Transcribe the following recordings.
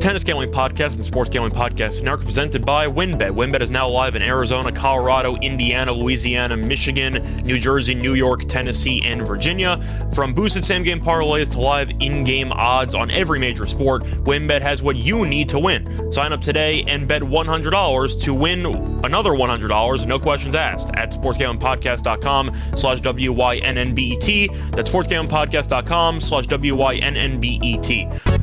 Tennis Gambling Podcast and Sports Gambling Podcast now presented by WynnBET. WynnBET is now live in Arizona, Colorado, Indiana, Louisiana, Michigan, New Jersey, New York, Tennessee, and Virginia. From boosted same game parlays to live in game odds on every major sport, WynnBET has what you need to win. Sign up today and bet $100 to win another $100, no questions asked, at sportsgamblingpodcast.com slash W-Y-N-N-B-E-T. That's sportsgamblingpodcast.com slash W-Y-N-N-B-E-T.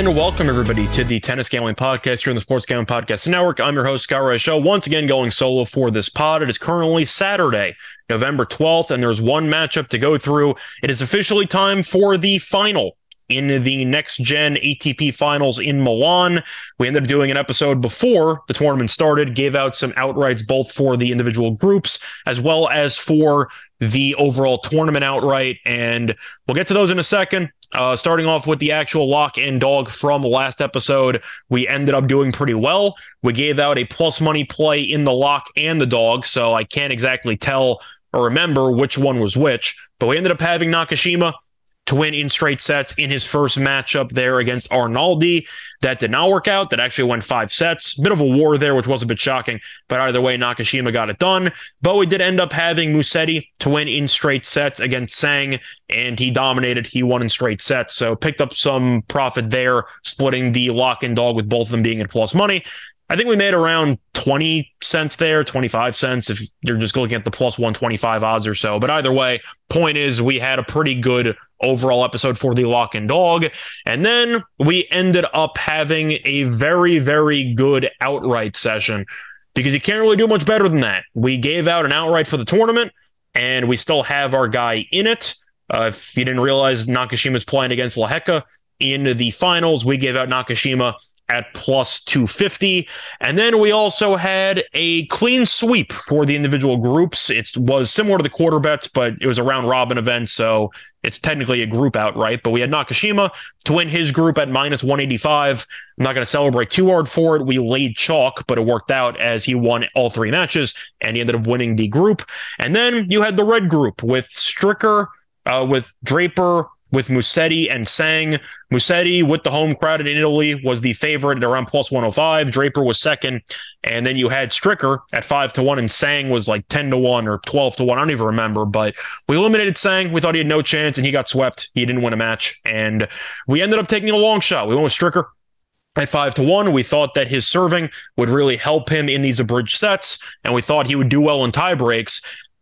And welcome everybody to the Tennis Gambling Podcast here on the Sports Gambling Podcast Network. I'm your host, Scott Show. Once again, going solo for this pod. It is currently Saturday, November 12th, and there's one matchup to go through. It is officially time for the final in the next gen ATP finals in Milan. We ended up doing an episode before the tournament started, gave out some outrights both for the individual groups as well as for the overall tournament outright. And we'll get to those in a second. Uh, starting off with the actual lock and dog from last episode, we ended up doing pretty well. We gave out a plus money play in the lock and the dog, so I can't exactly tell or remember which one was which, but we ended up having Nakashima to win in straight sets in his first matchup there against Arnaldi. That did not work out. That actually went five sets. Bit of a war there, which was a bit shocking. But either way, Nakashima got it done. Bowie did end up having Musetti to win in straight sets against Tseng, and he dominated. He won in straight sets. So picked up some profit there, splitting the lock and dog with both of them being at plus money. I think we made around 20 cents there, 25 cents if you're just looking at the plus 125 odds or so. But either way, point is we had a pretty good overall episode for the lock and dog. And then we ended up having a very, very good outright session because you can't really do much better than that. We gave out an outright for the tournament and we still have our guy in it. Uh, if you didn't realize Nakashima's playing against Lehecka in the finals, we gave out Nakashima at plus 250. And then we also had a clean sweep for the individual groups. It was similar to the quarter bets, but it was a round robin event. So it's technically a group outright. But we had Nakashima to win his group at minus 185. I'm not going to celebrate too hard for it. We laid chalk, but it worked out as he won all three matches and he ended up winning the group. And then you had the red group with Stricker, uh, with Draper, with Musetti and Tseng. Musetti, with the home crowd in Italy, was the favorite at around plus 105. Draper was second. And then you had Stricker at 5 to 1, and Tseng was like 10 to 1 or 12 to 1. I don't even remember. But we eliminated Tseng. We thought he had no chance, and he got swept. He didn't win a match. And we ended up taking a long shot. We went with Stricker at five to one. We thought that his serving would really help him in these abridged sets, and we thought he would do well in tie breaks.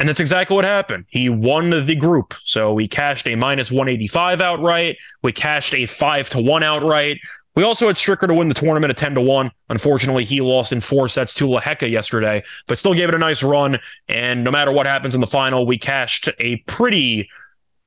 And that's exactly what happened. He won the group. So we cashed a minus 185 outright. We cashed a five to one outright. We also had Stricker to win the tournament at 10 to 1. Unfortunately, he lost in four sets to Lehecka yesterday, but still gave it a nice run. And no matter what happens in the final, we cashed a pretty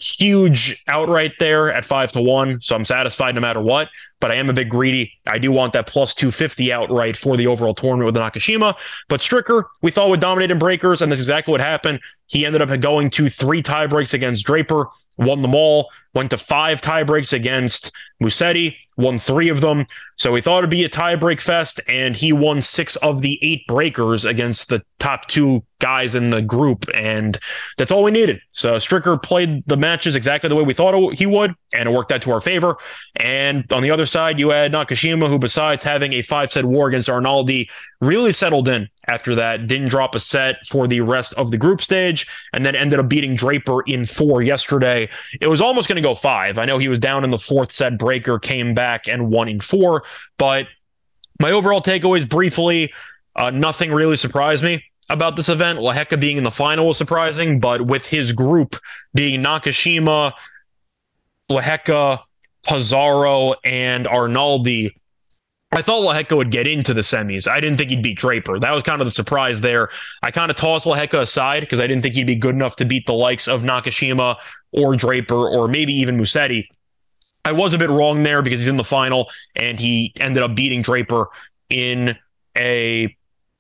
huge outright there at five to one. So I'm satisfied no matter what. But I am a bit greedy. I do want that plus 250 outright for the overall tournament with Nakashima. But Stricker, we thought would dominate in breakers, and this is exactly what happened. He ended up going to three tie breaks against Draper, won them all, went to five tie breaks against Musetti, won three of them. So we thought it'd be a tie break fest, and he won six of the eight breakers against the top two guys in the group, and that's all we needed. So Stricker played the matches exactly the way we thought he would, and it worked out to our favor. And on the other side, you had Nakashima, who besides having a five set war against Arnaldi, really settled in after that, didn't drop a set for the rest of the group stage, and then ended up beating Draper in four yesterday. It was almost going to go five. I know he was down in the fourth set breaker, came back and won in four, but my overall takeaways briefly, uh, nothing really surprised me about this event. Lehecka being in the final was surprising, but with his group being Nakashima, Lehecka, Passaro, and Arnaldi, I thought Lehecka would get into the semis. I didn't think he'd beat Draper. That was kind of the surprise there. I kind of tossed Lehecka aside because I didn't think he'd be good enough to beat the likes of Nakashima or Draper or maybe even Musetti. I was a bit wrong there because he's in the final and he ended up beating Draper in a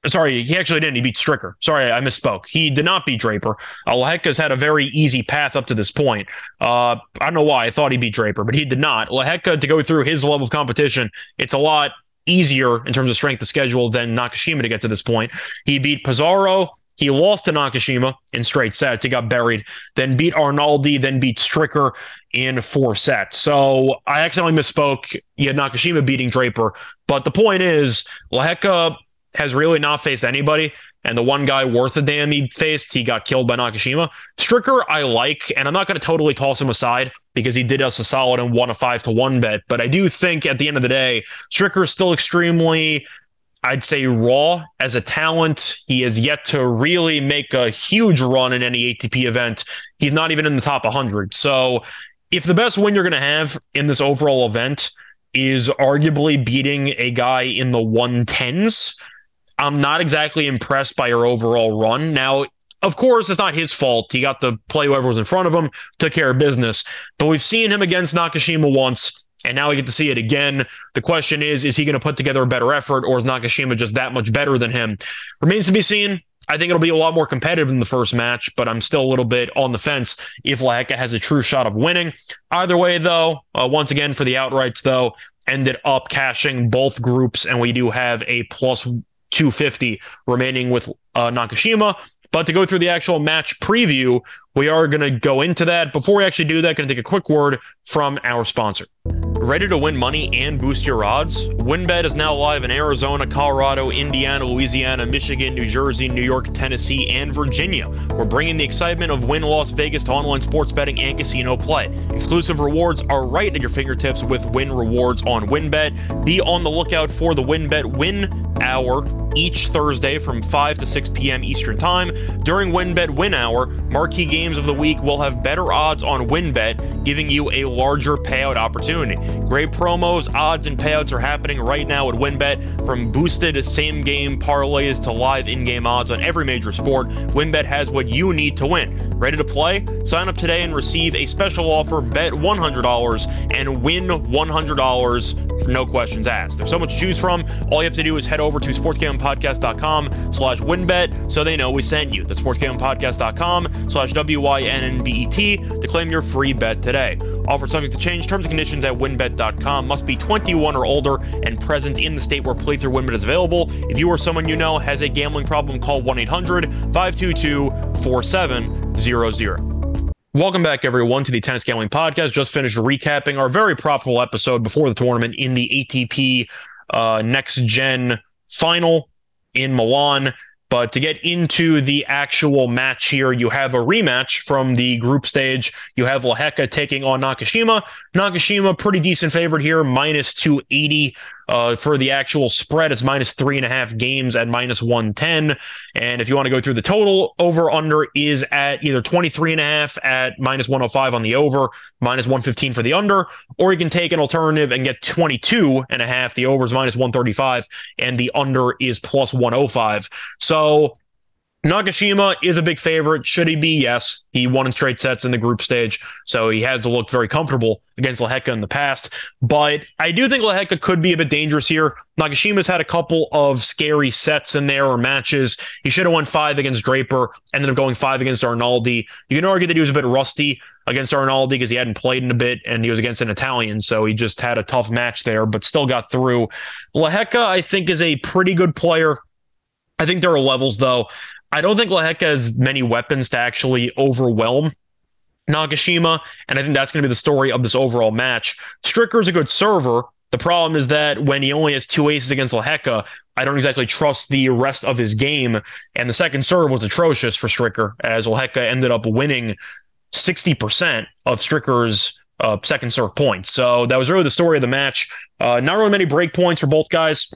Sorry, he actually didn't. He beat Stricker. Sorry, I misspoke. He did not beat Draper. Uh, Lehecka's had a very easy path up to this point. Uh, I don't know why I thought he beat Draper, but he did not. Lehecka, to go through his level of competition, it's a lot easier in terms of strength of schedule than Nakashima to get to this point. He beat Passaro, He lost to Nakashima in straight sets. He got buried, then beat Arnaldi, then beat Stricker in four sets. So I accidentally misspoke. You had Nakashima beating Draper. But the point is, Lehecka has really not faced anybody. And the one guy worth a damn he faced, he got killed by Nakashima. Stricker, I like, and I'm not going to totally toss him aside because he did us a solid and won a five to one bet. But I do think at the end of the day, Stricker is still extremely I'd say raw as a talent. He has yet to really make a huge run in any ATP event. He's not even in the top 100. So, if the best win you're going to have in this overall event is arguably beating a guy in the 110s, I'm not exactly impressed by your overall run. Now, of course, it's not his fault. He got to play whoever was in front of him, took care of business. But we've seen him against Nakashima once and now we get to see it again. The question is, is he going to put together a better effort or is Nakashima just that much better than him? Remains to be seen. I think it'll be a lot more competitive in the first match, but I'm still a little bit on the fence if Lehecka has a true shot of winning. Either way, though, uh, once again for the outrights, though, ended up cashing both groups, and we do have a plus 250 remaining with uh, Nakashima. But to go through the actual match preview, we are going to go into that. Before we actually do that, going to take a quick word from our sponsor. Ready to win money and boost your odds? WynnBET is now live in Arizona, Colorado, Indiana, Louisiana, Michigan, New Jersey, New York, Tennessee, and Virginia. We're bringing the excitement of Wynn Las Vegas to online sports betting and casino play. Exclusive rewards are right at your fingertips with Wynn Rewards on WynnBET. Be on the lookout for the WynnBET Win Hour each Thursday from 5 to 6 p.m. Eastern Time. During WynnBET Win Hour, marquee games of the week will have better odds on WynnBET, giving you a larger payout opportunity. Great promos, odds, and payouts are happening right now at WynnBET. From boosted same game parlays to live in game odds on every major sport, WynnBET has what you need to win. Ready to play? Sign up today and receive a special offer bet $100 and win $100 no questions asked. There's so much to choose from. All you have to do is head over to sportsgamblingpodcast.com slash wynnbet so they know we sent you. That's sportsgamblingpodcast.com slash W-Y-N-N-B-E-T to claim your free bet today. Offer subject to change. Terms and conditions at wynnbet.com. Must be 21 or older and present in the state where playthrough WynnBET is available. If you or someone you know has a gambling problem, call 1-800-522-4700. Welcome back, everyone, to the Tennis Gambling Podcast. Just finished recapping our very profitable episode before the tournament in the ATP uh, Next Gen Final in Milan. But to get into the actual match here, you have a rematch from the group stage. You have Lehecka taking on Nakashima. Nakashima, pretty decent favorite here, minus 280 uh, for the actual spread, it's minus three and a half games at minus 110. And if you want to go through the total, over under is at either 23 and a half at minus 105 on the over, minus 115 for the under, or you can take an alternative and get 22 and a half. The over is minus 135 and the under is plus 105. So Nakashima is a big favorite. Should he be? Yes. He won in straight sets in the group stage, so he has to look very comfortable against Lehecka in the past. But I do think Lehecka could be a bit dangerous here. Nakashima's had a couple of scary sets in there or matches. He should have won five against Draper, ended up going five against Arnaldi. You can argue that he was a bit rusty against Arnaldi because he hadn't played in a bit and he was against an Italian, so he just had a tough match there, but still got through. Lehecka, I think, is a pretty good player. I think there are levels, though. I don't think Lehecka has many weapons to actually overwhelm Nakashima, and I think that's going to be the story of this overall match. Stricker is a good server. The problem is that when he only has two aces against Lehecka, I don't exactly trust the rest of his game. And the second serve was atrocious for Stricker, as Lehecka ended up winning 60% of Stricker's uh, second serve points. So that was really the story of the match. Uh, not really many break points for both guys.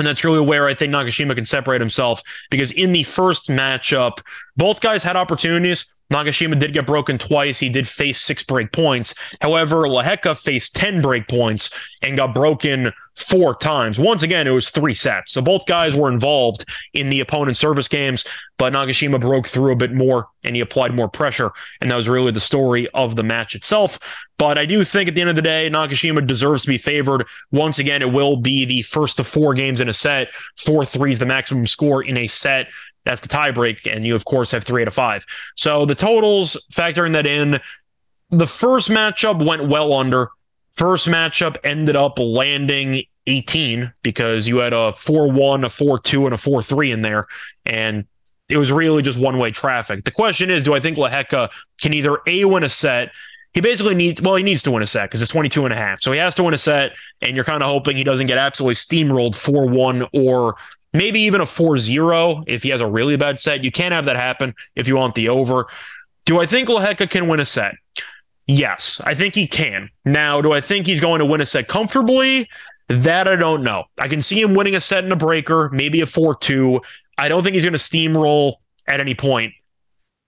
And that's really where I think Nakashima can separate himself because in the first matchup, both guys had opportunities. Nakashima did get broken twice. He did face six break points. However, Lehecka faced 10 break points and got broken four times. Once again, it was three sets. So both guys were involved in the opponent service games, but Nakashima broke through a bit more and he applied more pressure. And that was really the story of the match itself. But I do think at the end of the day, Nakashima deserves to be favored. Once again, it will be the first of four games in a set. Four threes, the maximum score in a set. That's the tiebreak. And you, of course, have three out of five. So the totals, factoring that in, the first matchup went well under. First matchup ended up landing 18 because you had a 4 1, a 4 2, and a 4 3 in there. And it was really just one way traffic. The question is, do I think Lehecka can either A, win a set? He basically needs, well, he needs to win a set because it's 22 and a half. So he has to win a set, and you're kind of hoping he doesn't get absolutely steamrolled 4 1 or maybe even a 4 0 if he has a really bad set. You can't have that happen if you want the over. Do I think Lehecka can win a set? Yes, I think he can. Now, do I think he's going to win a set comfortably? That I don't know. I can see him winning a set in a breaker, maybe a 4 2. I don't think he's going to steamroll at any point.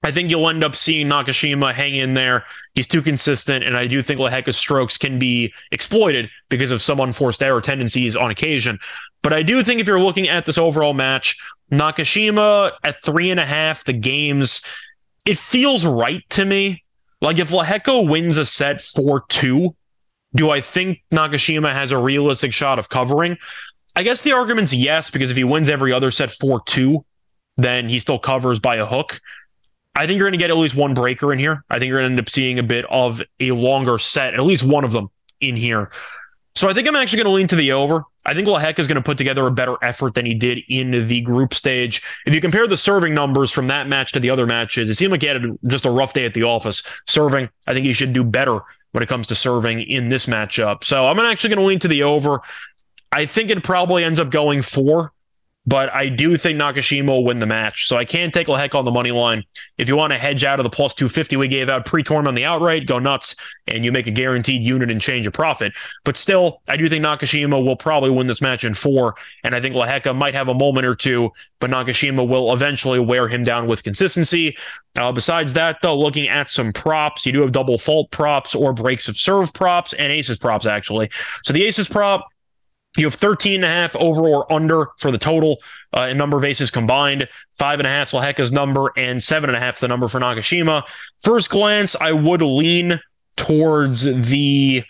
I think you'll end up seeing Nakashima hang in there. He's too consistent, and I do think Lehecka's strokes can be exploited because of some unforced error tendencies on occasion. But I do think if you're looking at this overall match, Nakashima at three and a half, the games, it feels right to me. Like if Lehecka wins a set 4 2, do I think Nakashima has a realistic shot of covering? I guess the argument's yes, because if he wins every other set 4 2, then he still covers by a hook. I think you're going to get at least one breaker in here. I think you're going to end up seeing a bit of a longer set, at least one of them in here. So I think I'm actually going to lean to the over. I think Lehecka is going to put together a better effort than he did in the group stage. If you compare the serving numbers from that match to the other matches, it seemed like he had just a rough day at the office serving. I think he should do better when it comes to serving in this matchup. So I'm actually going to lean to the over. I think it probably ends up going four, but I do think Nakashima will win the match. So I can take Lehecka on the money line. If you want to hedge out of the plus 250 we gave out pre tournament on the outright, go nuts and you make a guaranteed unit and change a profit. But still, I do think Nakashima will probably win this match in four. And I think Lehecka might have a moment or two, but Nakashima will eventually wear him down with consistency. Uh, besides that, though, looking at some props, you do have double fault props or breaks of serve props and aces props, actually. So the aces prop, you have 13 and a half over or under for the total uh, in number of aces combined. Five and a half is Lehecka's number, and seven and a half is the number for Nakashima. First glance, I would lean towards the.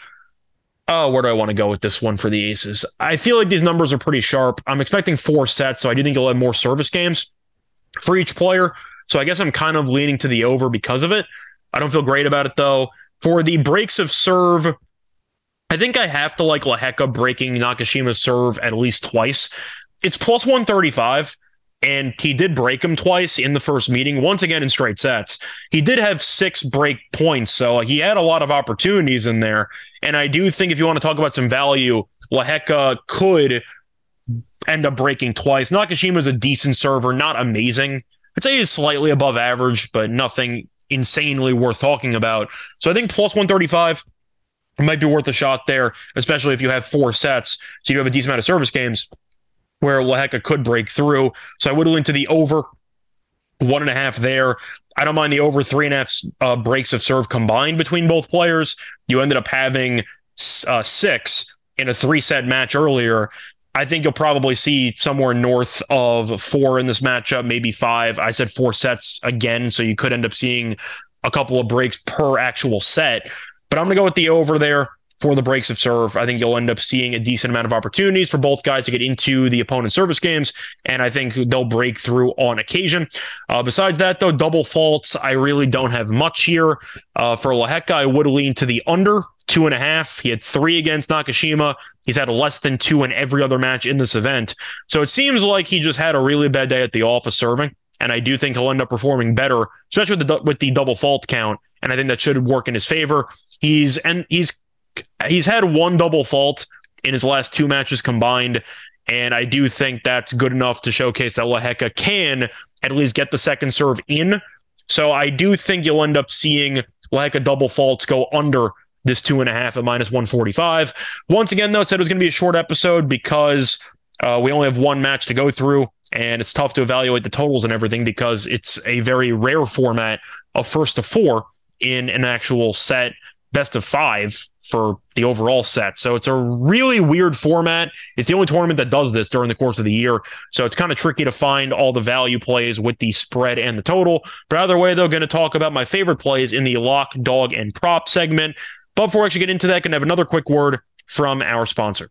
Oh, where do I want to go with this one for the aces? I feel like these numbers are pretty sharp. I'm expecting four sets, so I do think you'll have more service games for each player. So I guess I'm kind of leaning to the over because of it. I don't feel great about it though. For the breaks of serve, I think I have to like Lehecka breaking Nakashima's serve at least twice. It's plus 135, and he did break him twice in the first meeting, once again in straight sets. He did have six break points, so he had a lot of opportunities in there. And I do think if you want to talk about some value, Lehecka could end up breaking twice. Nakashima's a decent server, not amazing. I'd say he's slightly above average, but nothing insanely worth talking about. So I think plus 135 it might be worth a shot there, especially if you have four sets. So you have a decent amount of service games where Lehecka could break through. So I would lean to the over one and a half there. I don't mind the over three and a half uh, breaks of serve combined between both players. You ended up having uh, six in a three set match earlier. I think you'll probably see somewhere north of four in this matchup, maybe five. I said four sets again, so you could end up seeing a couple of breaks per actual set. But I'm going to go with the over there for the breaks of serve. I think you'll end up seeing a decent amount of opportunities for both guys to get into the opponent's service games, and I think they'll break through on occasion. Uh, besides that, though, double faults, I really don't have much here. Uh, for Lehecka, I would lean to the under two and a half. He had three against Nakashima. He's had less than two in every other match in this event. So it seems like he just had a really bad day at the office serving. And I do think he'll end up performing better, especially with the, with the double fault count. And I think that should work in his favor. He's and he's he's had one double fault in his last two matches combined. And I do think that's good enough to showcase that Lehecka can at least get the second serve in. So I do think you'll end up seeing Lehecka double faults go under this two and a half at minus 145. Once again, though, said it was going to be a short episode because uh, we only have one match to go through, and it's tough to evaluate the totals and everything because it's a very rare format of first to four in an actual set best of five for the overall set. So it's a really weird format. It's the only tournament that does this during the course of the year. So it's kind of tricky to find all the value plays with the spread and the total. But either way, though, going to talk about my favorite plays in the lock, dog, and prop segment. But before I actually get into that, going to have another quick word from our sponsor.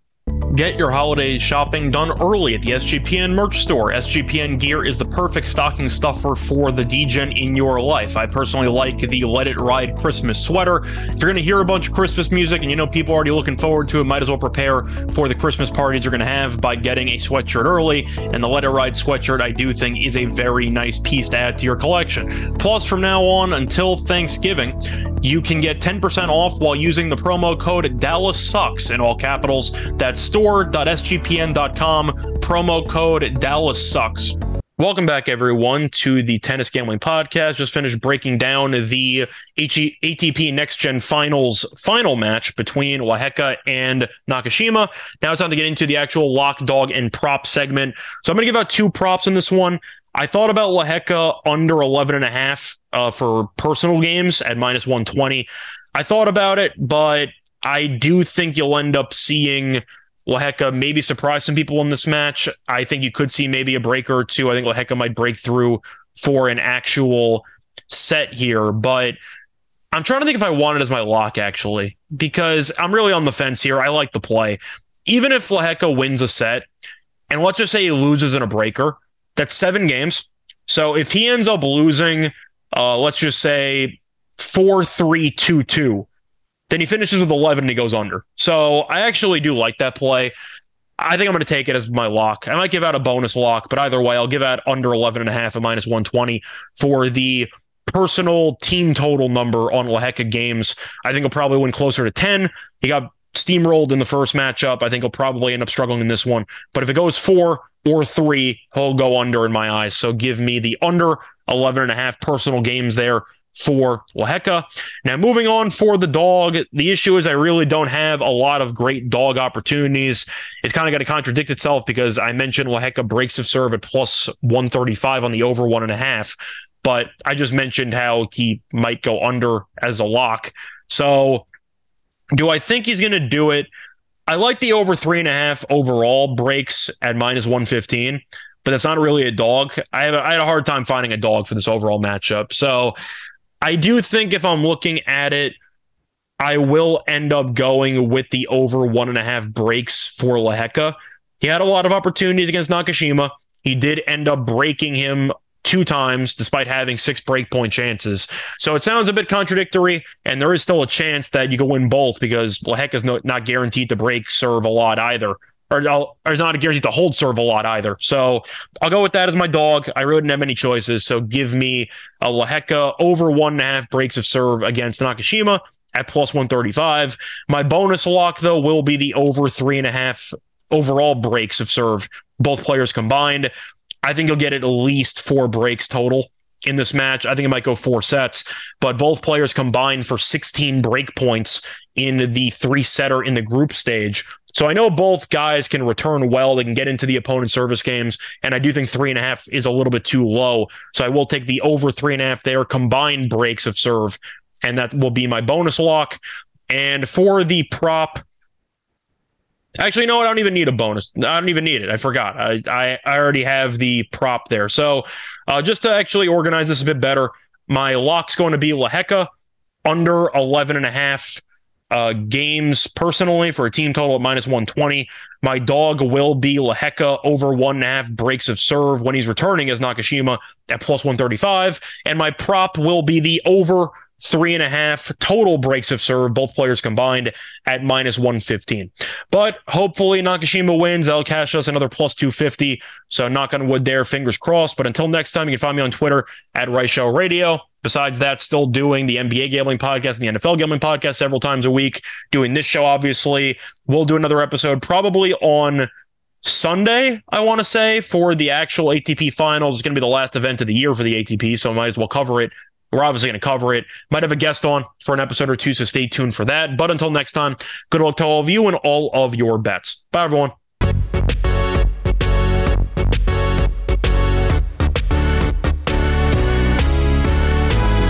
Get your holiday shopping done early at the SGPN merch store. SGPN gear is the perfect stocking stuffer for the DGen in your life. I personally like the Let It Ride Christmas sweater. If you're going to hear a bunch of Christmas music and you know people are already looking forward to it, might as well prepare for the Christmas parties you're going to have by getting a sweatshirt early. And the Let It Ride sweatshirt, I do think, is a very nice piece to add to your collection. Plus, from now on until Thanksgiving, you can get 10% off while using the promo code Dallas Sucks in all capitals. That's store.sgpn.com, promo code Dallas Sucks. Welcome back, everyone, to the Tennis Gambling Podcast. Just finished breaking down the ATP Next Gen Finals final match between Lehecka and Nakashima. Now it's time to get into the actual lock, dog, and prop segment. So I'm going to give out two props in this one. I thought about Lehecka under 11 and a half uh, for personal games at minus 120. I thought about it, but I do think you'll end up seeing Lehecka maybe surprise some people in this match. I think you could see maybe a breaker or two. I think Lehecka might break through for an actual set here, but I'm trying to think if I want it as my lock actually, because I'm really on the fence here. I like the play. Even if Lehecka wins a set, and let's just say he loses in a breaker, that's seven games. So if he ends up losing, uh, let's just say four, three, two, two, then he finishes with 11 and he goes under. So I actually do like that play. I think I'm going to take it as my lock. I might give out a bonus lock, but either way, I'll give out under 11 and a half at minus 120 for the personal team total number on Lehecka games. I think he'll probably win closer to 10. He got steamrolled in the first matchup. I think he'll probably end up struggling in this one. But if it goes four or three, he'll go under in my eyes. So give me the under 11 and a half personal games there for Lehecka. Now, moving on for the dog, the issue is I really don't have a lot of great dog opportunities. It's kind of going to contradict itself because I mentioned Lehecka breaks of serve at plus 135 on the over one and a half, but I just mentioned how he might go under as a lock. So, do I think he's going to do it? I like the over three and a half overall breaks at minus 115 but that's not really a dog. I, have a, I had a hard time finding a dog for this overall matchup. So I do think if I'm looking at it, I will end up going with the over one and a half breaks for Lehecka. He had a lot of opportunities against Nakashima. He did end up breaking him two times despite having six breakpoint chances. So it sounds a bit contradictory, and there is still a chance that you can win both because Lehecka is no, not guaranteed to break serve a lot either or, or it's not a guarantee to hold serve a lot either. So I'll go with that as my dog. I really didn't have many choices. So give me a Lehecka over one and a half breaks of serve against Nakashima at plus 135. My bonus lock, though, will be the over three and a half overall breaks of serve, both players combined. I think you'll get at least four breaks total in this match. I think it might go four sets, but both players combined for 16 break points in the three setter in the group stage. So I know both guys can return well. They can get into the opponent service games. And I do think three and a half is a little bit too low. So I will take the over three and a half there, combined breaks of serve. And that will be my bonus lock. And for the prop, Actually, no, I don't even need a bonus. I don't even need it. I forgot. I I, I already have the prop there. So uh, just to actually organize this a bit better, my lock's going to be Lehecka under 11 and a half uh, games personally for a team total at minus 120. My dog will be Lehecka over one and a half breaks of serve when he's returning as Nakashima at plus 135. And my prop will be the over three and a half total breaks of serve, both players combined at minus 115. But hopefully Nakashima wins. That'll cash us another plus 250. So knock on wood there, fingers crossed. But until next time, you can find me on Twitter at Rice Show Radio. Besides that, still doing the NBA gambling podcast and the NFL gambling podcast several times a week. Doing this show, obviously. We'll do another episode probably on Sunday, I want to say, for the actual ATP finals. It's going to be the last event of the year for the ATP, so I might as well cover it we're obviously going to cover it. Might have a guest on for an episode or two, so stay tuned for that. But until next time, good luck to all of you and all of your bets. Bye, everyone.